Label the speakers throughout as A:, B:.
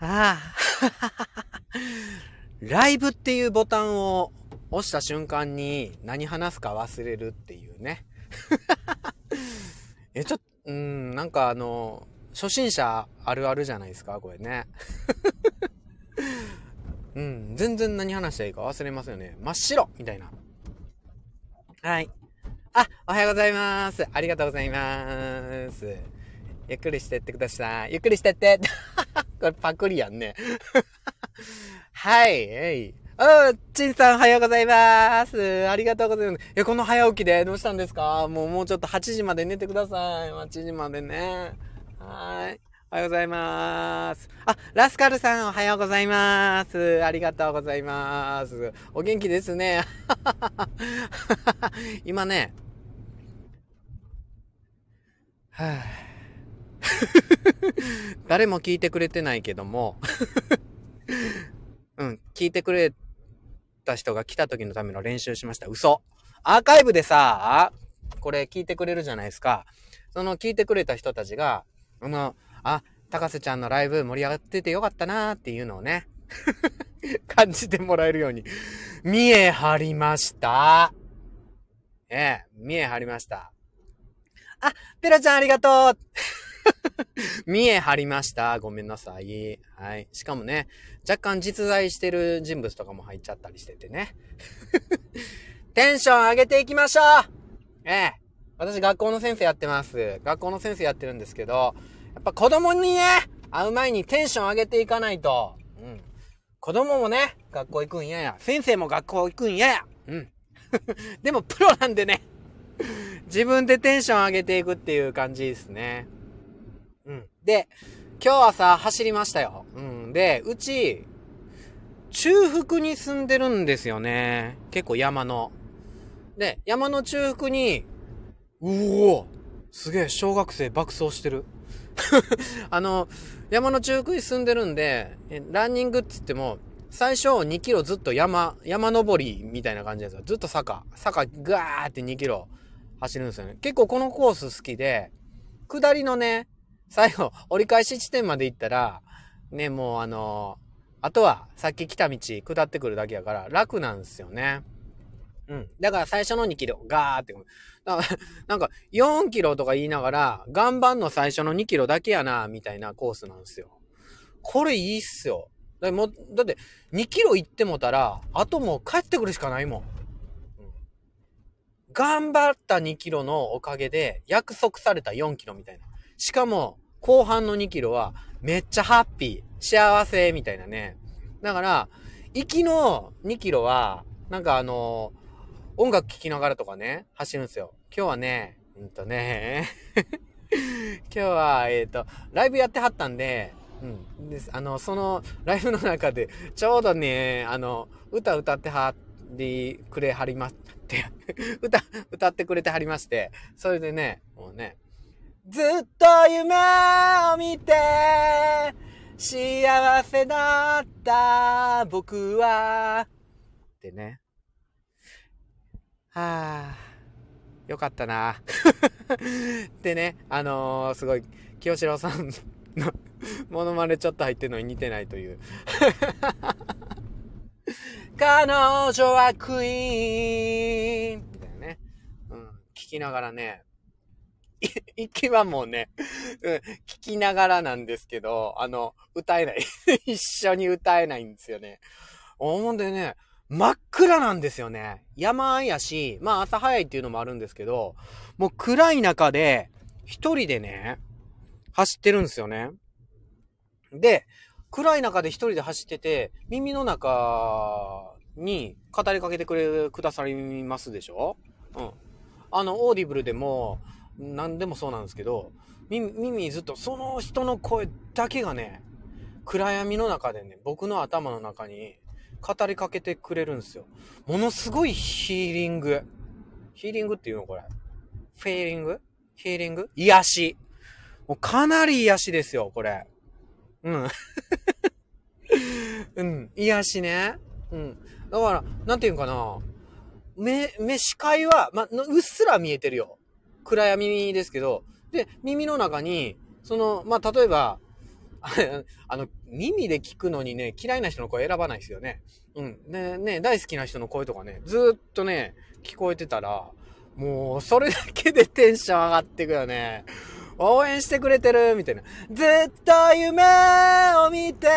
A: ああ。ライブっていうボタンを押した瞬間に何話すか忘れるっていうね。え、ちょっと、うん、なんかあの、初心者あるあるじゃないですか、これね。うん、全然何話したらいいか忘れますよね。真っ白みたいな。はい。あ、おはようございます。ありがとうございます。ゆっくりしてってください。ゆっくりしてって。これパクリやんね。はい、えい。あ、ちんさんおはようございます。ありがとうございます。え、この早起きでどうしたんですか？もう、もうちょっと8時まで寝てください。8時までね。はい。おはようございます。あ、ラスカルさんおはようございます。ありがとうございます。お元気ですね。今ね、はぁ、誰も聞いてくれてないけども うん、聞いてくれた人が来た時のための練習しました。嘘。アーカイブでさ、これ聞いてくれるじゃないですか。その聞いてくれた人たちが、あの、あ、高瀬ちゃんのライブ盛り上がっててよかったなーっていうのをね、感じてもらえるように、見え張りました。ええ、見え張りました。あ、ペロちゃんありがとう見え張りました。ごめんなさい。はい。しかもね、若干実在してる人物とかも入っちゃったりしててね。テンション上げていきましょうええ。私学校の先生やってます。学校の先生やってるんですけど、やっぱ子供にね、会う前にテンション上げていかないと。うん。子供もね、学校行くんやや。先生も学校行くんやや。うん。でもプロなんでね。自分でテンション上げていくっていう感じですね。で、今日はさ、走りましたよ。うん。で、うち、中腹に住んでるんですよね。結構山の。で、山の中腹に、うおすげえ、小学生爆走してる。あの、山の中腹に住んでるんで、ランニングって言っても、最初2キロずっと山、山登りみたいな感じですよ。ずっと坂、坂ガーって2キロ走るんですよね。結構このコース好きで、下りのね、最後、折り返し地点まで行ったら、ね、もうあの、あとは、さっき来た道、下ってくるだけやから、楽なんですよね。うん。だから最初の2キロ、ガーって。だからなんか、4キロとか言いながら、岩盤の最初の2キロだけやな、みたいなコースなんですよ。これいいっすよ。だもだって、2キロ行ってもたら、あともう帰ってくるしかないもん。うん、頑張った2キロのおかげで、約束された4キロみたいな。しかも、後半の2キロは、めっちゃハッピー、幸せ、みたいなね。だから、行きの2キロは、なんかあのー、音楽聴きながらとかね、走るんですよ。今日はね、うんとね、今日は、えっ、ー、と、ライブやってはったんで、うん。です。あの、その、ライブの中で、ちょうどね、あの、歌歌ってはり、くれはりまって、歌、歌ってくれてはりまして、それでね、もうね、ずっと夢を見て、幸せだった僕は、ってね。はあ、よかったな。ってね、あのー、すごい、清志郎さんのモノマネちょっと入ってるのに似てないという。彼女はクイーンみたいなね。うん。聞きながらね、行きはもうね、うん、聞きながらなんですけど、あの、歌えない。一緒に歌えないんですよね。ほんでね、真っ暗なんですよね。山やし、まあ朝早いっていうのもあるんですけど、もう暗い中で、一人でね、走ってるんですよね。で、暗い中で一人で走ってて、耳の中に語りかけてくれ、くださりますでしょ？うん。あの、オーディブルでも、何でもそうなんですけど、耳、耳ずっとその人の声だけがね、暗闇の中でね、僕の頭の中に語りかけてくれるんですよ。ものすごいヒーリング。ヒーリングっていうのこれ。フェーリングヒーリング癒し。もうかなり癒しですよ、これ。うん。うん。癒しね。うん。だから、なんていうかな。目、目視界は、ま、うっすら見えてるよ。暗闇ですけど、で、耳の中に、その、まあ、例えば、あの、耳で聞くのにね、嫌いな人の声選ばないですよね。うん。で、ね、大好きな人の声とかね、ずっとね、聞こえてたら、もう、それだけでテンション上がってくよね。応援してくれてるみたいな。ずっと夢を見て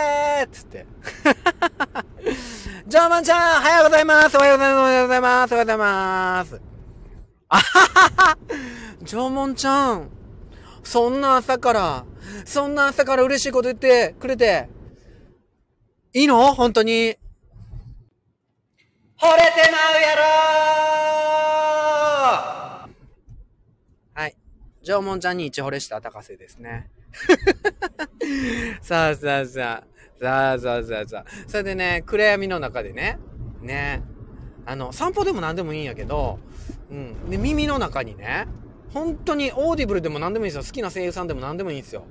A: つって。ジョーマンちゃん、おはようございますおはようございますおはようございますおはようございますあはははジョーモンちゃん、そんな朝から、そんな朝から嬉しいこと言ってくれて、いいの？本当に。惚れてまうやろはい。縄文ちゃんに一惚れした高瀬ですね。さあさあさあ。さあさあさあさあ。それでね、暗闇の中でね、ね、あの、散歩でも何でもいいんやけど、うん。で、耳の中にね、本当に Audible でも何でもいいんですよ。好きな声優さんでも何でもいいんですよ。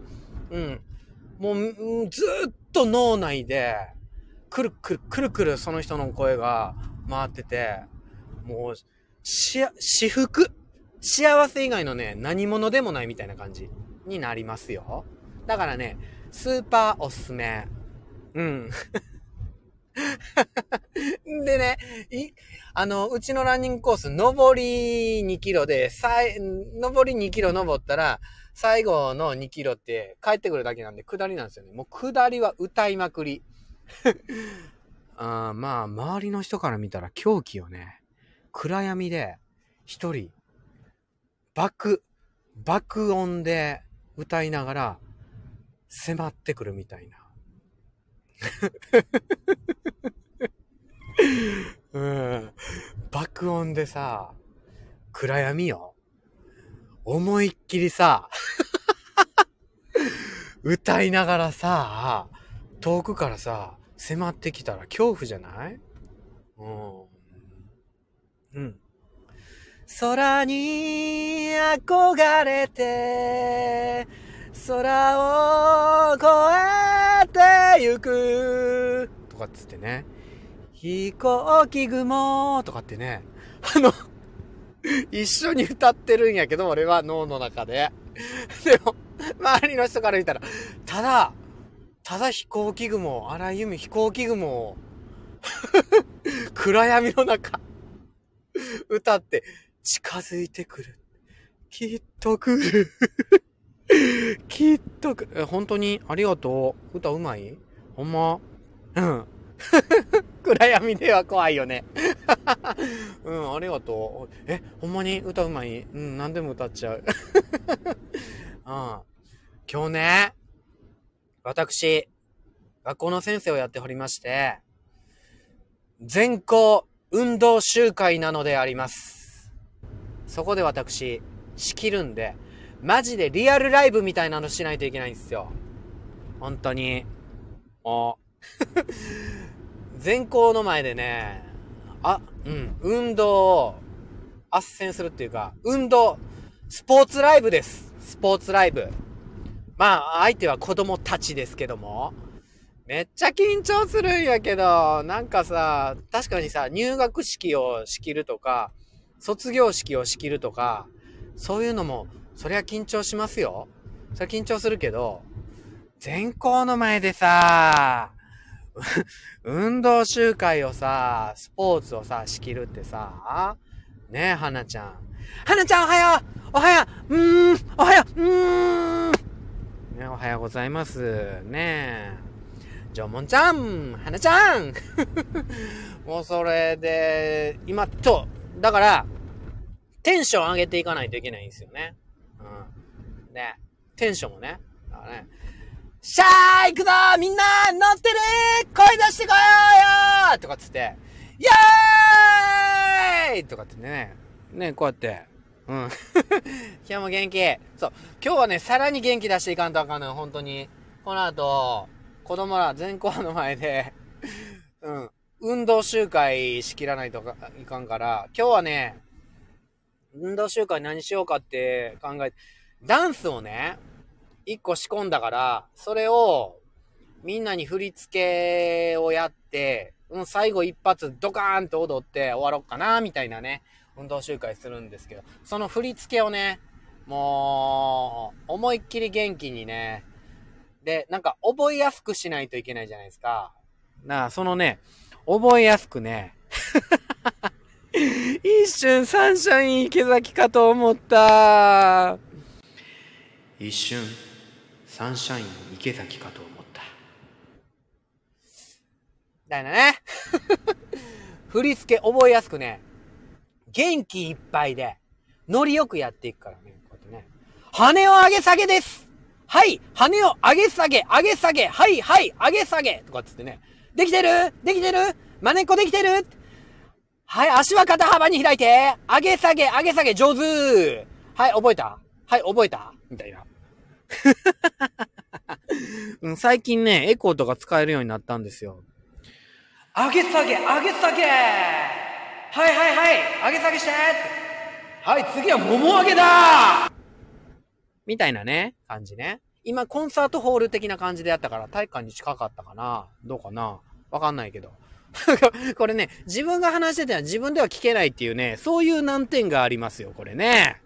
A: うん。もう、ずっと脳内で、くるくる、くるくるその人の声が回ってて、もう、し、至福。幸せ以外のね、何者でもないみたいな感じになりますよ。だからね、スーパーおすすめ。うん。でね、あの、うちのランニングコース、上り2キロで、さい、上り2キロ登ったら、最後の2キロって帰ってくるだけなんで、下りなんですよね。もう下りは歌いまくり。あまあ、周りの人から見たら狂気をね、暗闇で、一人、爆、爆音で歌いながら、迫ってくるみたいな。うん。爆音でさ、暗闇よ。思いっきりさ、歌いながらさ、遠くからさ、迫ってきたら恐怖じゃない？うん。うん。空に憧れて、空を越えてゆく。とかっつってね。飛行機雲とかってね。あの一緒に歌ってるんやけど、俺は脳の中で。でも、周りの人から見たら、ただ、ただ飛行機雲、荒井由実飛行機雲を暗闇の中歌って近づいてくる。きっと来る きっと、え、本当に？ありがとう。歌うまい？ほんま？うん。暗闇では怖いよね。うん、ありがとう。え、ほんまに？歌うまい？うん、何でも歌っちゃう。うん。今日ね、私、学校の先生をやっておりまして、全校運動集会なのであります。そこで私、仕切るんで、マジでリアルライブみたいなのしないといけないんですよ。本当に。お。全校の前でね、あ、うん、運動を斡旋するっていうか、運動、スポーツライブです。スポーツライブ。まあ、相手は子供たちですけども。めっちゃ緊張するんやけど、なんかさ、確かにさ、入学式を仕切るとか、卒業式を仕切るとか、そういうのもそりゃ緊張しますよ。そりゃ緊張するけど、全校の前でさ、運動集会をさ、スポーツをさ、仕切るってさ、ねえ、花ちゃん。花ちゃんおはようおはよううーんおはよううーんねおはようございます。ねえ。縄文ちゃん花ちゃん もうそれで、今、と、だから、テンション上げていかないといけないんですよね。うん。ね。テンションもね。だからね。しゃー行くぞみんな乗ってる声出してこようよとかっつって、イェーイとかってね。ね、こうやって。うん。今日も元気。そう。今日はね、さらに元気出していかんとあかんのよ、本当に。この後、子供ら全校の前でうん。運動集会しきらないといかんから、今日はね、運動習慣何しようかって考えて、ダンスをね、一個仕込んだから、それをみんなに振り付けをやって、うん、最後一発ドカーンと踊って終わろうかな、みたいなね、運動集会するんですけど、その振り付けをね、もう、思いっきり元気にね、で、なんか覚えやすくしないといけないじゃないですか。なあ、そのね、覚えやすくね、一瞬サンシャイン池崎かと思った。一瞬サンシャイン池崎かと思った。だよね。振り付け覚えやすくね、元気いっぱいで、ノリよくやっていくからね、こうやってね。羽を上げ下げですはい、羽を上げ下げ、上げ下げ、はい、はい、上げ下げとかつってね。できてる？できてる？まねっこできてる？はい、足は肩幅に開いて上げ下げ、上げ下げ、上手。はい、覚えた。はい、覚えた。みたいな。最近ね、エコーとか使えるようになったんですよ。上げ下げ、上げ下げ。はいはいはい。上げ下げして。はい次はもも上げだ。みたいなね、感じね。今、コンサートホール的な感じでやったから、体育館に近かったかな。どうかな。わかんないけど。これね、自分が話してては自分では聞けないっていうね、そういう難点がありますよ、これね。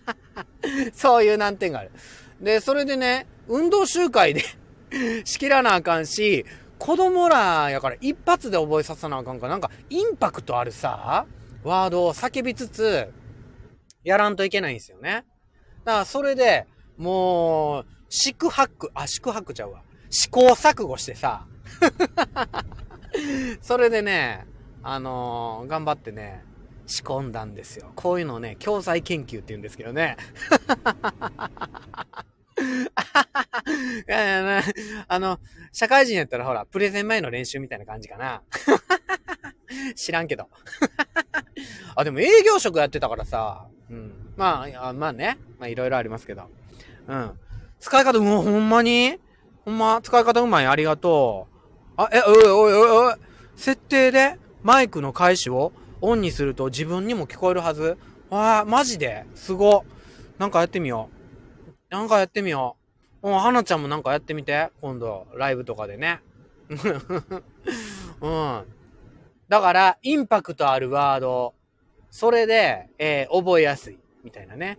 A: そういう難点がある。で、それでね、運動集会で 仕切らなあかんし、子供らやから一発で覚えさせなあかんか、なんかインパクトあるさ、ワードを叫びつつ、やらんといけないんですよね。だからそれで、もう、四苦八苦、あ、四苦八苦ちゃうわ。試行錯誤してさ、それでね、あのー、頑張ってね、仕込んだんですよ。こういうのをね、教材研究って言うんですけどね。あの、社会人やったらほら、プレゼン前の練習みたいな感じかな。知らんけど。あ、でも営業職やってたからさ、うん。まあ、まあね。まあいろいろありますけど。うん。使い方、もうほんまに？ほんま、使い方うまい？ありがとう。あ、え、おいおいおいおい。設定でマイクの開始をオンにすると自分にも聞こえるはずわあ、マジで？すご。なんかやってみよう。なんかやってみよう。もう、花ちゃんもなんかやってみて。今度、ライブとかでね。うん。だから、インパクトあるワード。それで、えー、覚えやすい。みたいなね。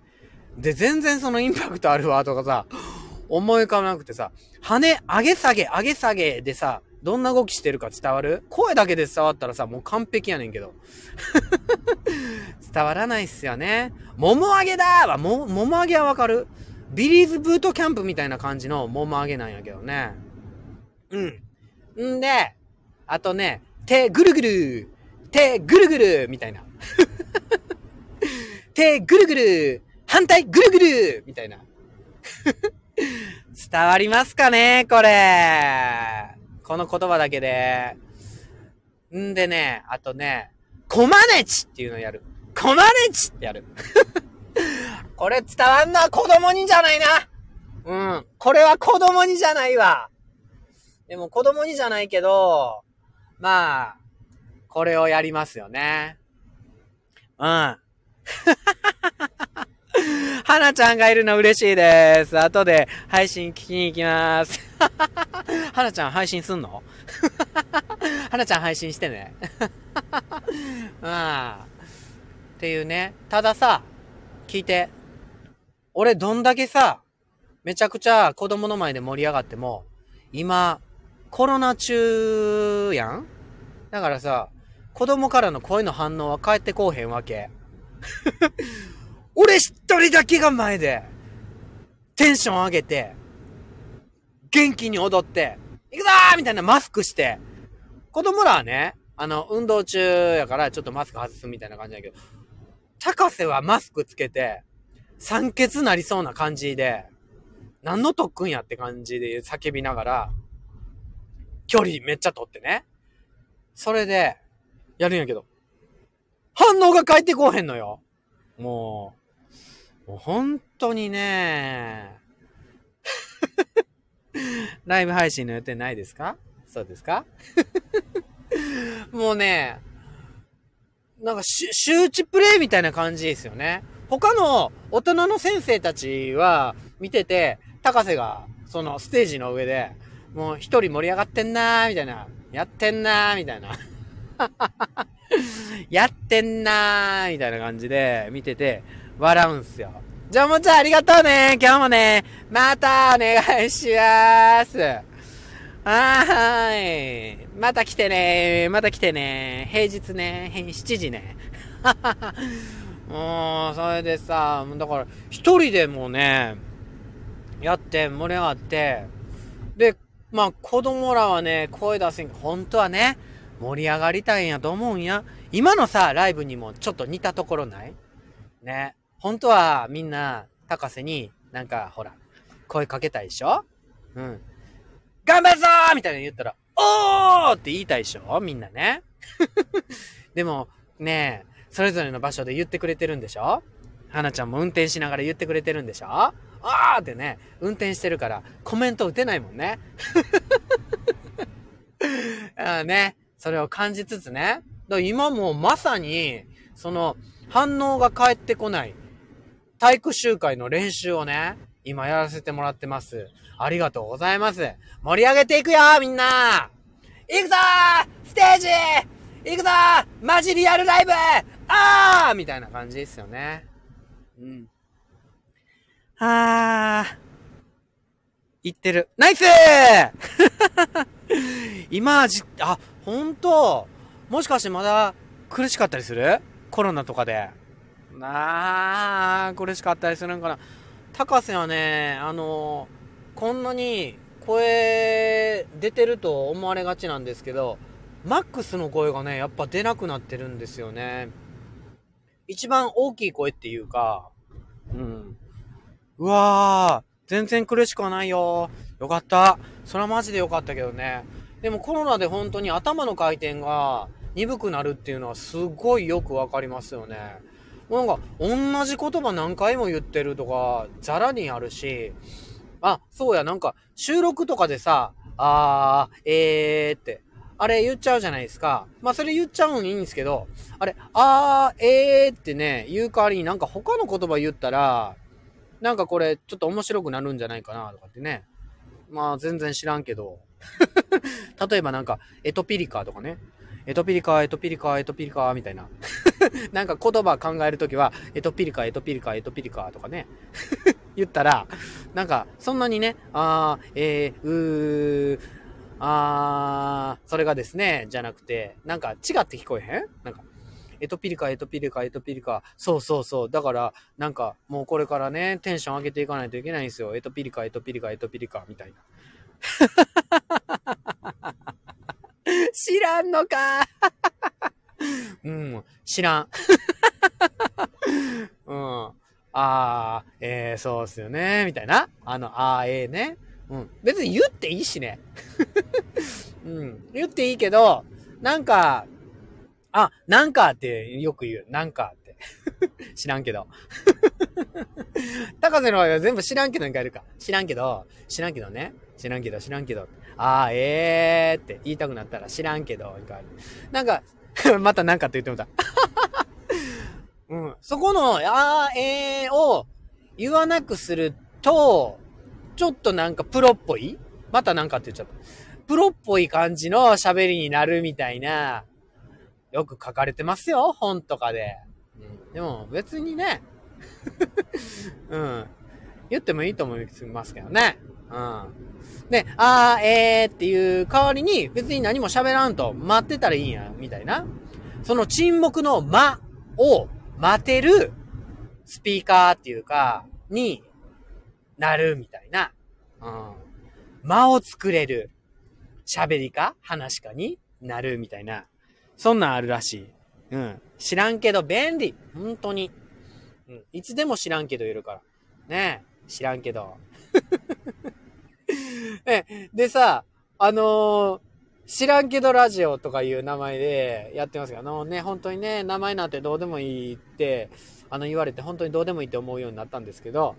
A: で、全然そのインパクトあるワードがさ、思い浮かばなくてさ、羽、上げ下げ、上げ下げでさ、どんな動きしてるか伝わる？声だけで伝わったらさ、もう完璧やねんけど。伝わらないっすよね。もも上げだは、も、もも上げはわかる？ビリーズブートキャンプみたいな感じのもも上げなんやけどね。うん。んで、あとね、手ぐるぐる手ぐるぐるみたいな。手ぐるぐる反対ぐるぐるみたいな。伝わりますかねこれ。この言葉だけで。んでね、あとね、コマネチっていうのやる。コマネチってやる。これ伝わんのは子供にじゃないな。うん。これは子供にじゃないわ。でも子供にじゃないけど、まあ、これをやりますよね。うん。はなちゃんがいるの嬉しいです。後で配信聞きに行きます。はなちゃん配信すんの？はなちゃん配信してね。まあ。っていうね。たださ、聞いて。俺どんだけさ、めちゃくちゃ子供の前で盛り上がっても、今、コロナ中やん？だからさ、子供からの声の反応は返ってこうへんわけ。俺一人だけが前で、テンション上げて、元気に踊って、行くぞーみたいなマスクして、子供らはね、あの、運動中やからちょっとマスク外すみたいな感じだけど、高瀬はマスクつけて、酸欠なりそうな感じで、何の特訓やって感じで叫びながら、距離めっちゃ取ってね。それで、やるんやけど、反応が返ってこうへんのよ。もう、もう本当にね、ライブ配信の予定ないですか？そうですか？もうね、なんか周知プレイみたいな感じですよね。他の大人の先生たちは見てて、高瀬がそのステージの上で、もう一人盛り上がってんなーみたいな。やってんなーみたいな。やってんなーみたいな感じで見てて、笑うんすよ。じゃあもうちゃんありがとうね。今日もね、またお願いします。はーい。また来てね。また来てね。平日ね。7時ね。もう、それでさ、だから、一人でもね、やって盛り上がって、で、まあ子供らはね、声出せん本当はね、盛り上がりたいんやと思うんや。今のさ、ライブにもちょっと似たところない？ね。本当はみんな、高瀬になんか、ほら、声かけたいでしょ？うん。頑張るぞーみたいな言ったら、おーって言いたいでしょ？みんなね。でも、ねえ、それぞれの場所で言ってくれてるんでしょ？花ちゃんも運転しながら言ってくれてるんでしょ？あーってね、運転してるからコメント打てないもんね。あね、それを感じつつね。今もまさに、その、反応が返ってこない体育集会の練習をね、今やらせてもらってます。ありがとうございます。盛り上げていくよみんな行くぞステージ行くぞマジリアルライブあーみたいな感じですよね。うん。あー。行ってる。ナイス 今じ、あ、ほんともしかしてまだ苦しかったりする？コロナとかで。なあ、苦しかったりするんかな。高瀬はね、あのこんなに声出てると思われがちなんですけど、マックスの声がね、やっぱ出なくなってるんですよね。一番大きい声っていうか、うん。うわー、全然苦しくはないよ。よかった。それはマジでよかったけどね。でもコロナで本当に頭の回転が鈍くなるっていうのはすごいよくわかりますよね。なんか、同じ言葉何回も言ってるとか、ザラにあるし、あ、そうや、なんか、収録とかでさ、あー、えーって、あれ言っちゃうじゃないですか。まあ、それ言っちゃうんいいんですけど、あれ、あー、えーってね、言う代わりになんか他の言葉言ったら、なんかこれ、ちょっと面白くなるんじゃないかな、とかってね。まあ、全然知らんけど。例えばなんか、エトピリカとかね。エトピリカ、エトピリカ、エトピリカ、みたいな。なんか言葉考えるときは、エトピリカ、エトピリカ、エトピリカとかね。言ったら、なんか、そんなにね、あー、えー、うー、あー、それがですね、じゃなくて、なんか違って聞こえへん？なんか、エトピリカ、エトピリカ、エトピリカ。そうそうそう。だから、なんか、もうこれからね、テンション上げていかないといけないんですよ。エトピリカ、エトピリカ、エトピリカ、みたいな。知らんのか うん、知らん。うん。あー、えー、そうっすよね、みたいな。あの、あー、えーね。うん。別に言っていいしね。うん。言っていいけど、なんか、あ、なんかってよく言う。なんかって。知らんけど。高瀬の場合は全部知らんけどに変えるか。知らんけど、知らんけどね。知らんけど、知らんけど。あー、えーって言いたくなったら知らんけど、に変える。なんか、またなんかって言ってもた。うん。そこの、あー、えーを言わなくすると、ちょっとなんかプロっぽい？またなんかって言っちゃった。プロっぽい感じの喋りになるみたいな、よく書かれてますよ、本とかで。うん、でも別にね、うん。言ってもいいと思いますけどね。うん。で、あー、えーっていう代わりに別に何も喋らんと待ってたらいいんや、みたいな。その沈黙の間を待てるスピーカーっていうか、になるみたいな。うん。間を作れる喋りか話かになるみたいな。そんなんあるらしい。うん。知らんけど便利。本当に。うん。いつでも知らんけどいるから。ねえ。知らんけど。え、でさ、あのー、知らんけどラジオとかいう名前でやってますけど、あのね、本当にね、名前なんてどうでもいいって、あの言われて本当にどうでもいいって思うようになったんですけど、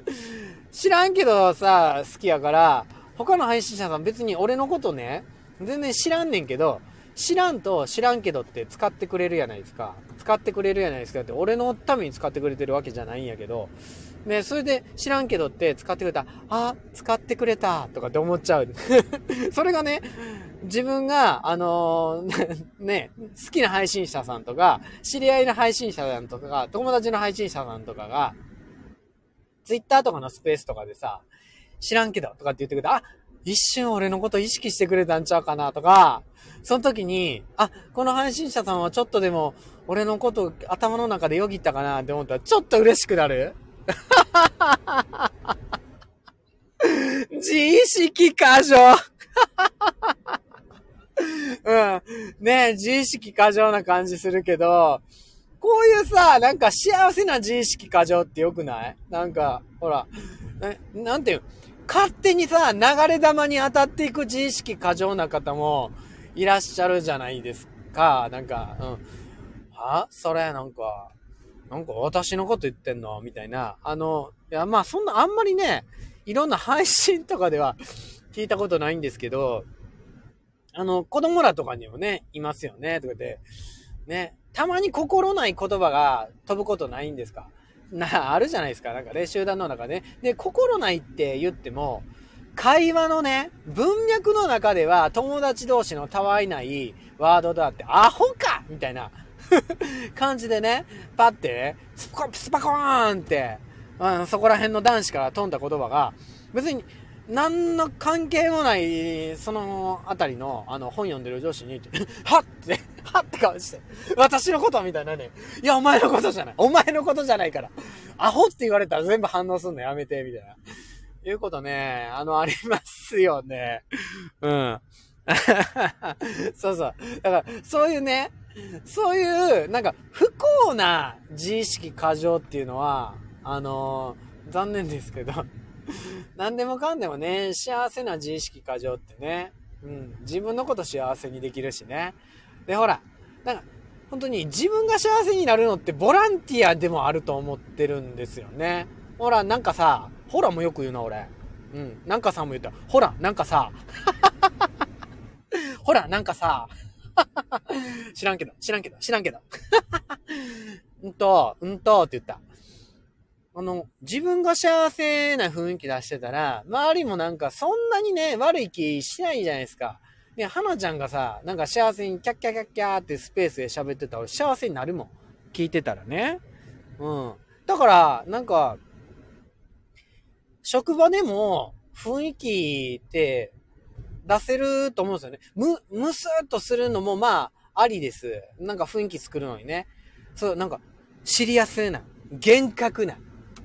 A: 知らんけどさ、好きやから、他の配信者さん別に俺のことね、全然知らんねんけど、知らんと知らんけどって使ってくれるやないですか。使ってくれるやないですかって、俺のために使ってくれてるわけじゃないんやけど、ね、それで知らんけどって使ってくれた。あ、使ってくれたとかって思っちゃう。それがね、自分が、あのー、ね、好きな配信者さんとか、知り合いの配信者さんとか、友達の配信者さんとかが、ツイッターとかのスペースとかでさ、知らんけどとかって言ってくれて、あ、一瞬俺のこと意識してくれたんちゃうかなとか、その時に、あ、この配信者さんはちょっとでも俺のこと頭の中でよぎったかなって思ったらちょっと嬉しくなる。自意識過剰。うん。ね自意識過剰な感じするけど、こういうさ、なんか幸せな自意識過剰ってよくない？なんか、ほら、え、なんていう？勝手にさ、流れ玉に当たっていく自意識過剰な方もいらっしゃるじゃないですか。なんか、うん。は？それ、なんか、なんか私のこと言ってんの？みたいな。あの、いや、まあそんな、あんまりね、いろんな配信とかでは聞いたことないんですけど、あの、子供らとかにもね、いますよね、とかで、ね、たまに心ない言葉が飛ぶことないんですか？な、あるじゃないですか。なんかね、集団の中で、ね。で、心ないって言っても、会話のね、文脈の中では友達同士のたわいないワードだって、アホかみたいな 感じでね、パってね、スパコスパコーンって、うん、そこら辺の男子から飛んだ言葉が、別に、何の関係もない、そのあたりの、あの、本読んでる女子に、はっって、はって顔して、私のことみたいなね。いや、お前のことじゃない。お前のことじゃないから。アホって言われたら全部反応すんのやめて、みたいな。いうことね、あの、ありますよね。うん。そうそう。だから、そういうね、そういう、なんか、不幸な自意識過剰っていうのは、あのー、残念ですけど、何でもかんでもね、幸せな自意識過剰ってね、うん、自分のこと幸せにできるしね。で、ほら、なんか、本当に自分が幸せになるのってボランティアでもあると思ってるんですよね。ほら、なんかさ、ほらもよく言うな、俺。うん。なんかさんも言った。ほら、なんかさ。ほら、なんかさ。知らんけど、知らんけど、知らんけど。うんと、うんと、って言った。あの、自分が幸せな雰囲気出してたら、周りもなんかそんなにね、悪い気しないじゃないですか。ね、花ちゃんがさ、なんか幸せにキャッキャキャッキャーってスペースで喋ってたら幸せになるもん。聞いてたらね。うん。だから、なんか、職場でも雰囲気って出せると思うんですよね。む、むすっとするのもまあ、ありです。なんか雰囲気作るのにね。そう、なんか、知りやすいな。厳格な。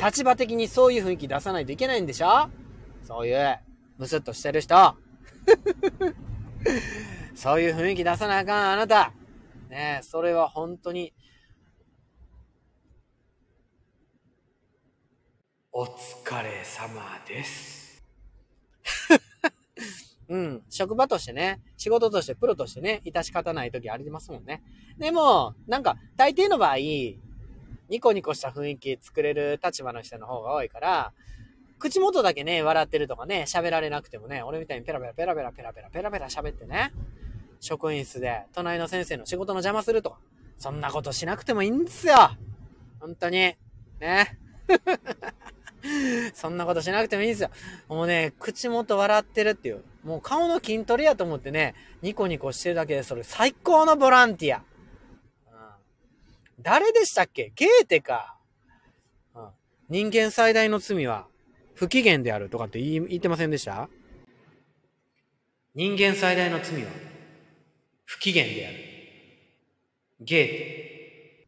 A: 立場的にそういう雰囲気出さないといけないんでしょ？そういう、むすっとしてる人。そういう雰囲気出さなあかん、あなた。ねえ、それは本当に、お疲れ様です。うん。職場としてね、仕事としてプロとしてね、致し方ない時ありますもんね。でも、なんか、大抵の場合、ニコニコした雰囲気作れる立場の人の方が多いから、口元だけね、笑ってるとかね、喋られなくてもね、俺みたいにペラペラペラペラペラペラペラペラ喋ってね、職員室で隣の先生の仕事の邪魔するとか、そんなことしなくてもいいんですよ本当に。ね。そんなことしなくてもいいんですよ。もうね、口元笑ってるっていう。もう顔の筋トレやと思ってね、ニコニコしてるだけで、それ最高のボランティア。誰でしたっけ？ゲーテか。うん。人間最大の罪は不機嫌であるとかって言言ってませんでした？人間最大の罪は不機嫌である。ゲーテ。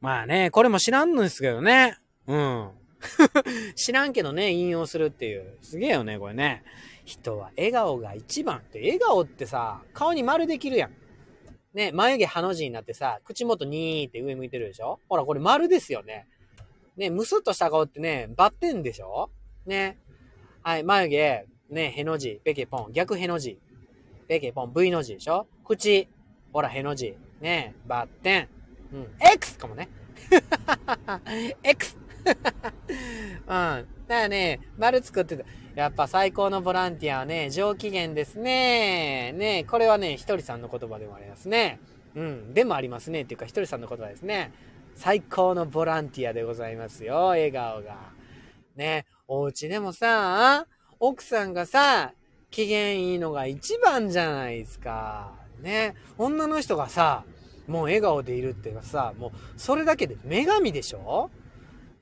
A: まあね、これも知らんのですけどね。うん。知らんけどね、引用するっていう。すげえよね、これね。人は笑顔が一番って、笑顔ってさ、顔に丸できるやん。ね、眉毛ハの字になってさ、口元にーって上向いてるでしょ？ほら、これ丸ですよね。ね、むすっとした顔ってね、バッテンでしょ？ね。はい、眉毛、ね、への字、ペケポン、逆への字。ペケポン、V の字でしょ？口、ほら、への字。ね、バッテン。うん、X かもね。X! うん。だからね、丸作ってた。やっぱ最高のボランティアはね、上機嫌ですね。ね、これはね、ひとりさんの言葉でもありますね。うん、でもありますね。っていうか、ひとりさんの言葉ですね。最高のボランティアでございますよ、笑顔が。ね、お家でもさ、奥さんがさ、機嫌いいのが一番じゃないですか。ね、女の人がさ、もう笑顔でいるっていうかさ、もうそれだけで女神でしょ？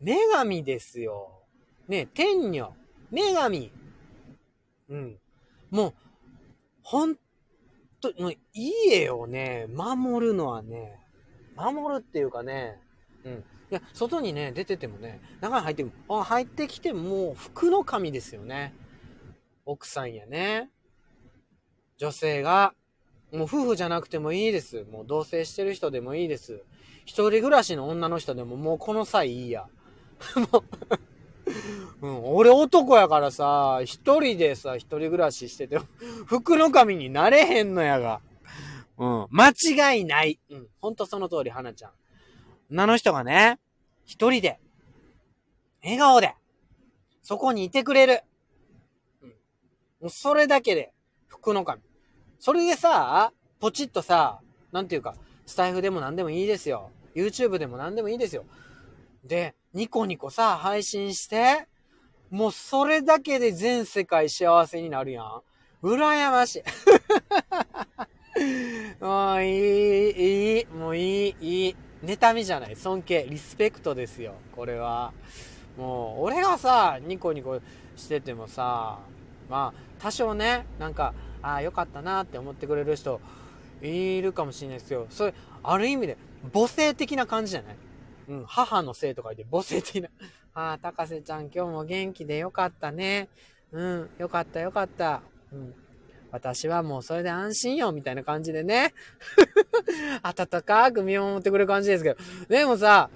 A: 女神ですよ。ね、天女。女神。うん。もう、ほんと、もう家をね、守るのはね、守るっていうかね、うん。いや、外にね、出ててもね、中に入ってあ、入ってきてもう服の神ですよね。奥さんやね。女性が、もう夫婦じゃなくてもいいです。もう同棲してる人でもいいです。一人暮らしの女の人でももうこの際いいや。も ううん、俺男やからさ、一人でさ、一人暮らししてて、服の神になれへんのやが。うん、間違いない。うん、ほんとその通り、花ちゃん。女の人がね、一人で、笑顔で、そこにいてくれる。うん。もうそれだけで、服の神。それでさ、ポチッとさ、なんていうか、スタイフでも何でもいいですよ。YouTube でも何でもいいですよ。で、ニコニコさ、配信して、もうそれだけで全世界幸せになるやん。羨ましい。もういい、いい、もういい、いい。妬みじゃない。尊敬、リスペクトですよ。これは。もう、俺がさ、ニコニコしててもさ、まあ、多少ね、なんか、ああ、よかったなって思ってくれる人、いるかもしれないですけど、それ、ある意味で、母性的な感じじゃない？うん、母のせいとか言って母性的な。ああ、高瀬ちゃん今日も元気でよかったね。うん、よかったよかった。うん。私はもうそれで安心よ、みたいな感じでね。温かく見守ってくれる感じですけど。でもさ、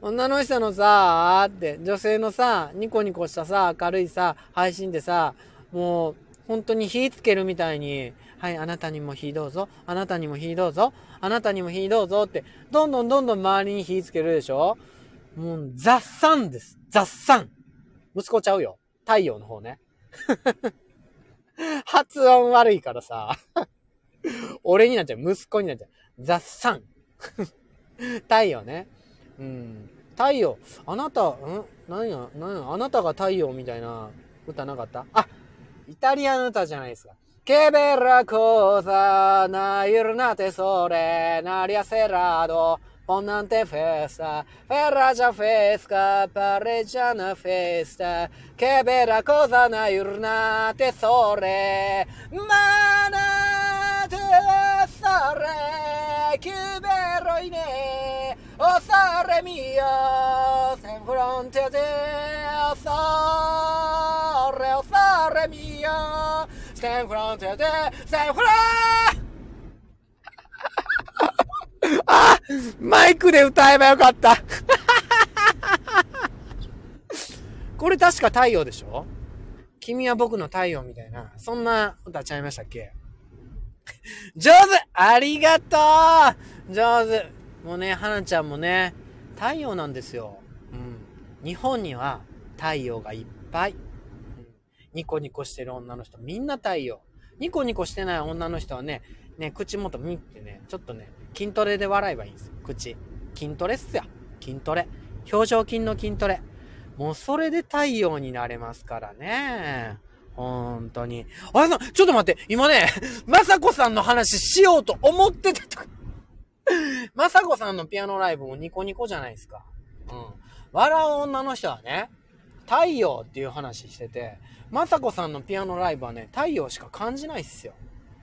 A: 女の人のさ、って、女性のさ、ニコニコしたさ、明るいさ、配信でさ、もう、本当に火つけるみたいに、はい、あなたにも火どうぞ、あなたにも火どうぞ、あなたにも火どうぞって、どんどんどんどん周りに火つけるでしょもう雑産です。雑産。息子ちゃうよ。太陽の方ね。発音悪いからさ。俺になっちゃう。息子になっちゃう。雑産。太陽ね。うん。太陽。あなた、ん？何や、何や、あなたが太陽みたいな歌なかった？あ、イタリアの歌じゃないですか。Che bella cosa, una giornata sole, un'aria serrado, O nante festa, ferragia fresca, parreggiana festa, che bella cosa, una giornata sole, manate sole, che bello in e, oh sole mio, sei in fronte a te, oh sole, oh sole mio, stand front of the, stand front! あマイクで歌えばよかった。これ確か太陽でしょ？君は僕の太陽みたいな、そんな歌ちゃいましたっけ？上手！ありがとう！上手！もうね、花ちゃんもね、太陽なんですよ。うん。日本には太陽がいっぱい。ニコニコしてる女の人、みんな太陽。ニコニコしてない女の人はね、ね、口元見てね、ちょっとね、筋トレで笑えばいいんですよ。口。筋トレっすよ。筋トレ。表情筋の筋トレ。もうそれで太陽になれますからね。本当に。あれさちょっと待って、今ね、まさこさんの話しようと思ってた。まさこさんのピアノライブもニコニコじゃないですか。うん。笑う女の人はね、太陽っていう話してて、まさこさんのピアノライブはね、太陽しか感じないっすよ。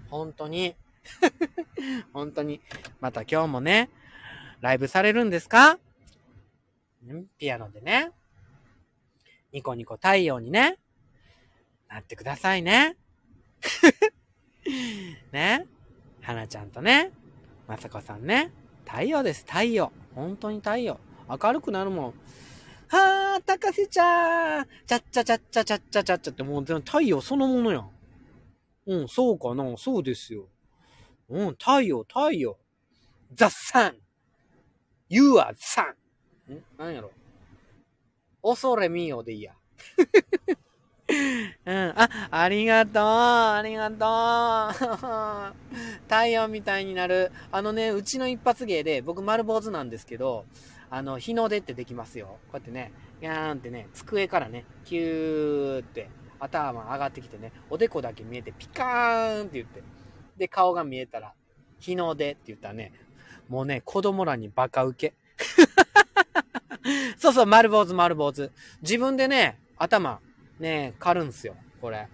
A: 本当に。本当に。また今日もね、ライブされるんですか？んピアノでね。ニコニコ太陽にね、なってくださいね。ね。花ちゃんとね、まさこさんね、太陽です、太陽。本当に太陽。明るくなるもん。はあ、高瀬ちゃんちゃっちゃちゃっちゃちゃっちゃっちゃってもう太陽そのものやん。うん、そうかな、そうですよ。うん、太陽、太陽。ザ・サン !You are sun! ん？何やろ恐れみよでいいや。うん。あ、ありがとう。ありがとう。太陽みたいになる。あのね、うちの一発芸で、僕丸坊主なんですけど、あの、日の出ってできますよ。こうやってね、やーんってね、机からね、キューって頭上がってきてね、おでこだけ見えてピカーンって言って、で、顔が見えたら、日の出って言ったらね、もうね、子供らにバカ受け。そうそう、丸坊主、丸坊主。自分でね、頭、ね、刈るんすよ、これ。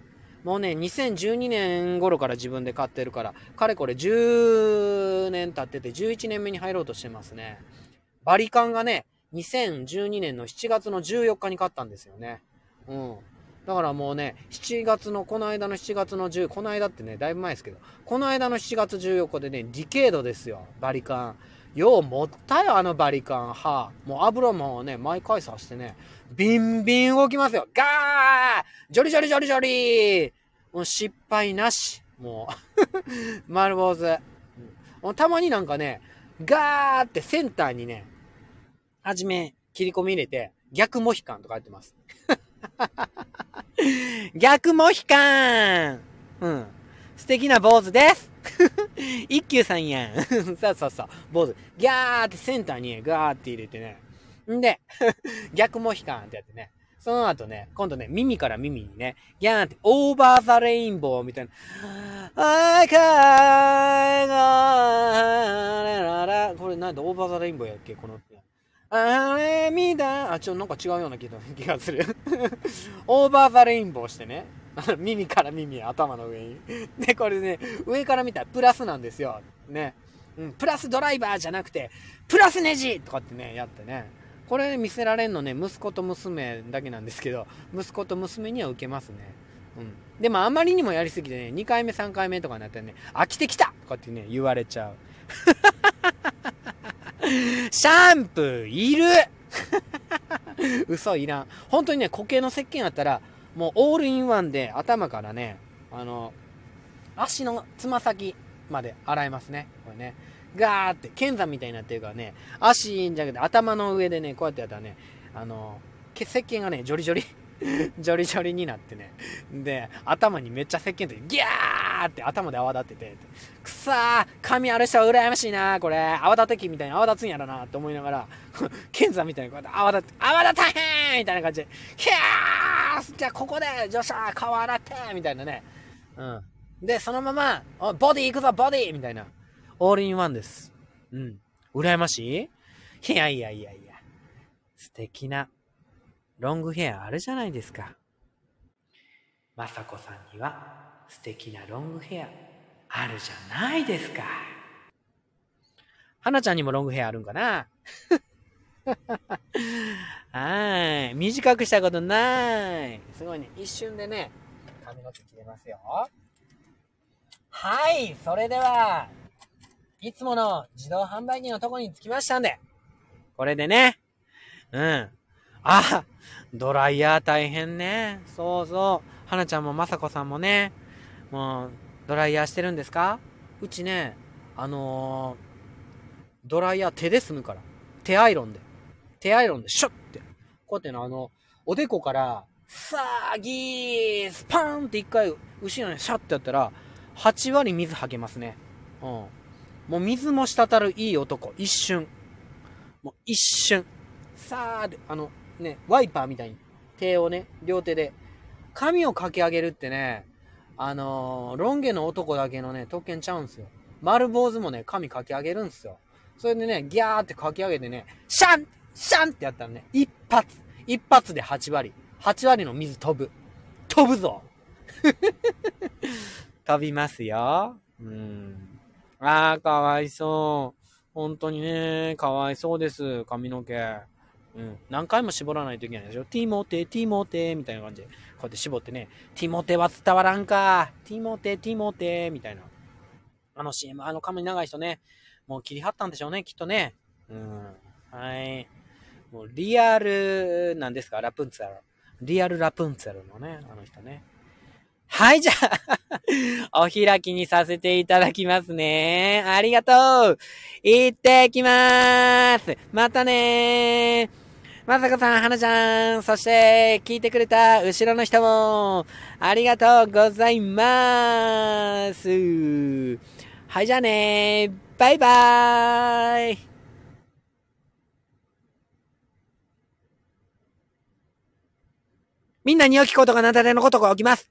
A: もうね、2012年頃から自分で買ってるから、かれこれ10年経ってて11年目に入ろうとしてますね。バリカンがね、2012年の7月の14日に買ったんですよね。うん。だからもうね、7月の、この間の7月の10、この間ってね、だいぶ前ですけど、この間の7月14日でね、ディケードですよ、バリカン。よう持ったよ、あのバリカン。はあ、もう油もね、毎回刺してね、ビンビン動きますよ。ガージョリジョリジョリジョリもう失敗なし。もう 丸坊主。たまになんかね、ガーってセンターにね、はじめ切り込み入れて、逆モヒカンとかやってます。逆モヒカンうん。素敵な坊主です 一休さんやん。そうそうそう。坊主。ギャーってセンターにガーって入れてね。んで、逆モヒカンってやってね。その後ね、今度ね、耳から耳にね、ギャーって、 Over the Rainbow みたいな。あかーがららこれなんで Over the Rainbow やっけこの。あれみだあ、ちょ、なんか違うような気がする。 Over the Rainbow してね。耳から耳、頭の上に。で、これね、上から見たらプラスなんですよ。ね。うん、プラスドライバーじゃなくて、プラスネジとかってね、やってね。これ見せられんのね、息子と娘だけなんですけど、息子と娘には受けますね。うん。でもあまりにもやりすぎてね、2回目3回目とかになったらね、飽きてきたとかってね、言われちゃう。シャンプーいる 嘘いらん。本当にね、固形の石鹸あったら、もうオールインワンで頭からね、あの、足のつま先まで洗えますね。これね。ガーって、剣山みたいになってるからね、足じゃなくて頭の上でね、こうやってやったらね、あの、石鹸がね、ジョリジョリ ジョリジョリになってね。で、頭にめっちゃ石鹸とギャーって頭で泡立ってて、くさー髪ある人は羨ましいなこれ、泡立て器みたいに泡立つんやろなって思いながら、ケンザみたいにこうやって泡立て、泡立たへんみたいな感じで、キャーじゃあここで、女子は顔洗ってみたいなね。うん。で、そのまま、ボディ行くぞ、ボディみたいな。オールインワンです。うん。羨ましい？いやいやいやいや。素敵なロングヘアあるじゃないですか。まさこさんには素敵なロングヘアあるじゃないですか。はなちゃんにもロングヘアあるんかな？はい。短くしたことない。すごいね。一瞬でね、髪の毛切れますよ。はい。それでは、いつもの自動販売機のとこに着きましたんで、これでね、うん。あ、ドライヤー大変ね。そうそう。はなちゃんもまさこさんもね、もう、ドライヤーしてるんですか？うちね、あのー、ドライヤー手で済むから。手アイロンで。手アイロンでシュッて。こうやってのあの、おでこから、さーぎースパーンって一回、後ろにシャッてやったら、8割水はけますね。うん。もう水も滴るいい男。一瞬。もう一瞬。さーで、あの、ね、ワイパーみたいに手をね、両手で、髪をかき上げるってね、あのー、ロン毛の男だけのね、特権ちゃうんすよ。丸坊主もね、髪かき上げるんすよ。それでね、ギャーってかき上げてね、シャンシャンってやったらね、一発一発で8割。8割の水飛ぶ。飛ぶぞ 飛びますよ。うん。ああ、かわいそう。本当にね、かわいそうです。髪の毛。うん。何回も絞らないといけないでしょ。ティモテ、ティモテ、みたいな感じで。こうやって絞ってね、ティモテは伝わらんか。ティモテ、ティモテ、みたいな。あの CM、あの髪長い人ね、もう切り張ったんでしょうね、きっとね。うん。はい。もうリアル、なんですか、ラプンツェル。リアルラプンツェルのね、あの人ね。はい、じゃあ お開きにさせていただきますね。ありがとう行ってきまーすまたねーまさこさん、はなちゃん、そして、聞いてくれた後ろの人も、ありがとうございます。はい、じゃあねバイバーイみんなに良きことがなだれのことが起きます。